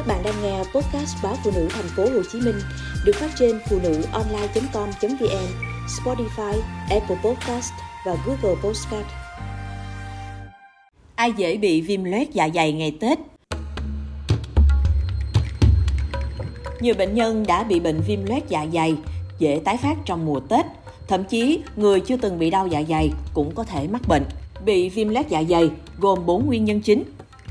Các bạn đang nghe podcast báo phụ nữ thành phố Hồ Chí Minh được phát trên phụ nữ online.com.vn, Spotify, Apple Podcast và Google Podcast. Ai dễ bị viêm loét dạ dày ngày Tết? Nhiều bệnh nhân đã bị bệnh viêm loét dạ dày, dễ tái phát trong mùa Tết. Thậm chí, người chưa từng bị đau dạ dày cũng có thể mắc bệnh. Bị viêm loét dạ dày gồm 4 nguyên nhân chính.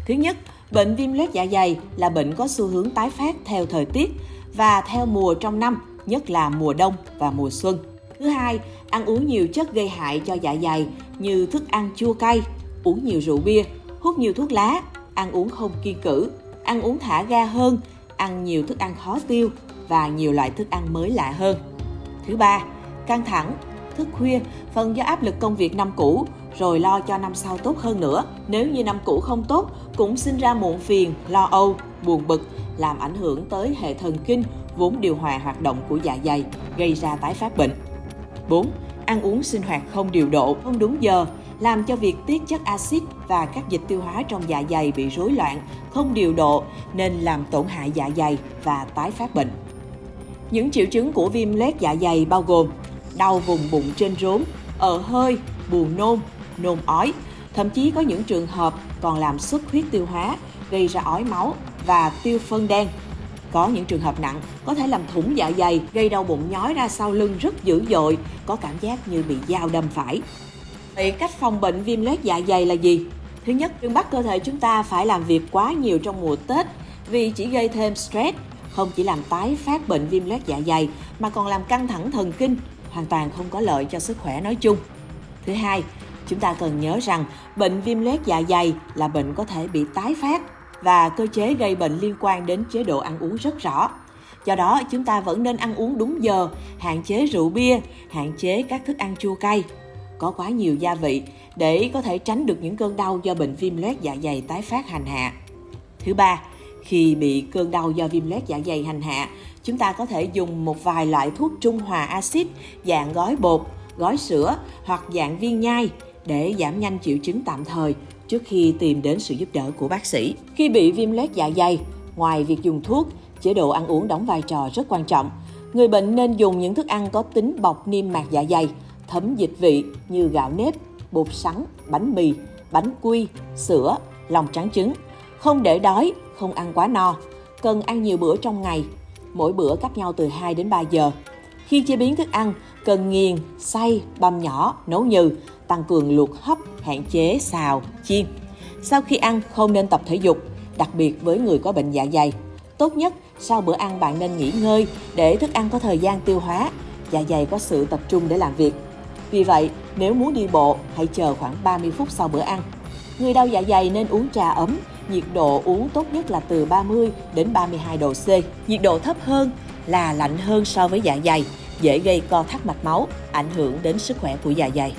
Thứ nhất, bệnh viêm loét dạ dày là bệnh có xu hướng tái phát theo thời tiết và theo mùa trong năm, nhất là mùa đông và mùa xuân. Thứ hai, ăn uống nhiều chất gây hại cho dạ dày như thức ăn chua cay, uống nhiều rượu bia, hút nhiều thuốc lá, ăn uống không kiên cử, ăn uống thả ga hơn, ăn nhiều thức ăn khó tiêu và nhiều loại thức ăn mới lạ hơn. Thứ ba, căng thẳng, thức khuya, phần do áp lực công việc năm cũ, rồi lo cho năm sau tốt hơn nữa. Nếu như năm cũ không tốt, cũng sinh ra muộn phiền, lo âu, buồn bực, làm ảnh hưởng tới hệ thần kinh vốn điều hòa hoạt động của dạ dày, gây ra tái phát bệnh. 4. Ăn uống sinh hoạt không điều độ, không đúng giờ, làm cho việc tiết chất axit và các dịch tiêu hóa trong dạ dày bị rối loạn, không điều độ nên làm tổn hại dạ dày và tái phát bệnh. Những triệu chứng của viêm loét dạ dày bao gồm đau vùng bụng trên rốn, ở hơi, buồn nôn, nôn ói, thậm chí có những trường hợp còn làm xuất huyết tiêu hóa, gây ra ói máu và tiêu phân đen. Có những trường hợp nặng có thể làm thủng dạ dày, gây đau bụng nhói ra sau lưng rất dữ dội, có cảm giác như bị dao đâm phải. Vậy cách phòng bệnh viêm loét dạ dày là gì? Thứ nhất, đừng bắt cơ thể chúng ta phải làm việc quá nhiều trong mùa Tết vì chỉ gây thêm stress, không chỉ làm tái phát bệnh viêm loét dạ dày mà còn làm căng thẳng thần kinh, hoàn toàn không có lợi cho sức khỏe nói chung. Thứ hai, chúng ta cần nhớ rằng bệnh viêm loét dạ dày là bệnh có thể bị tái phát và cơ chế gây bệnh liên quan đến chế độ ăn uống rất rõ. Do đó, chúng ta vẫn nên ăn uống đúng giờ, hạn chế rượu bia, hạn chế các thức ăn chua cay, có quá nhiều gia vị để có thể tránh được những cơn đau do bệnh viêm loét dạ dày tái phát hành hạ. Thứ ba, khi bị cơn đau do viêm loét dạ dày hành hạ, chúng ta có thể dùng một vài loại thuốc trung hòa axit dạng gói bột, gói sữa hoặc dạng viên nhai để giảm nhanh triệu chứng tạm thời trước khi tìm đến sự giúp đỡ của bác sĩ. Khi bị viêm loét dạ dày, ngoài việc dùng thuốc, chế độ ăn uống đóng vai trò rất quan trọng. Người bệnh nên dùng những thức ăn có tính bọc niêm mạc dạ dày, thấm dịch vị như gạo nếp, bột sắn, bánh mì, bánh quy, sữa, lòng trắng trứng. Không để đói, không ăn quá no. Cần ăn nhiều bữa trong ngày, mỗi bữa cách nhau từ 2 đến 3 giờ. Khi chế biến thức ăn, cần nghiền, xay, băm nhỏ, nấu nhừ, tăng cường luộc hấp, hạn chế xào, chiên. Sau khi ăn không nên tập thể dục, đặc biệt với người có bệnh dạ dày. Tốt nhất sau bữa ăn bạn nên nghỉ ngơi để thức ăn có thời gian tiêu hóa, dạ dày có sự tập trung để làm việc. Vì vậy, nếu muốn đi bộ, hãy chờ khoảng 30 phút sau bữa ăn. Người đau dạ dày nên uống trà ấm, nhiệt độ uống tốt nhất là từ 30 đến 32 độ C. Nhiệt độ thấp hơn là lạnh hơn so với dạ dày, dễ gây co thắt mạch máu, ảnh hưởng đến sức khỏe của dạ dày.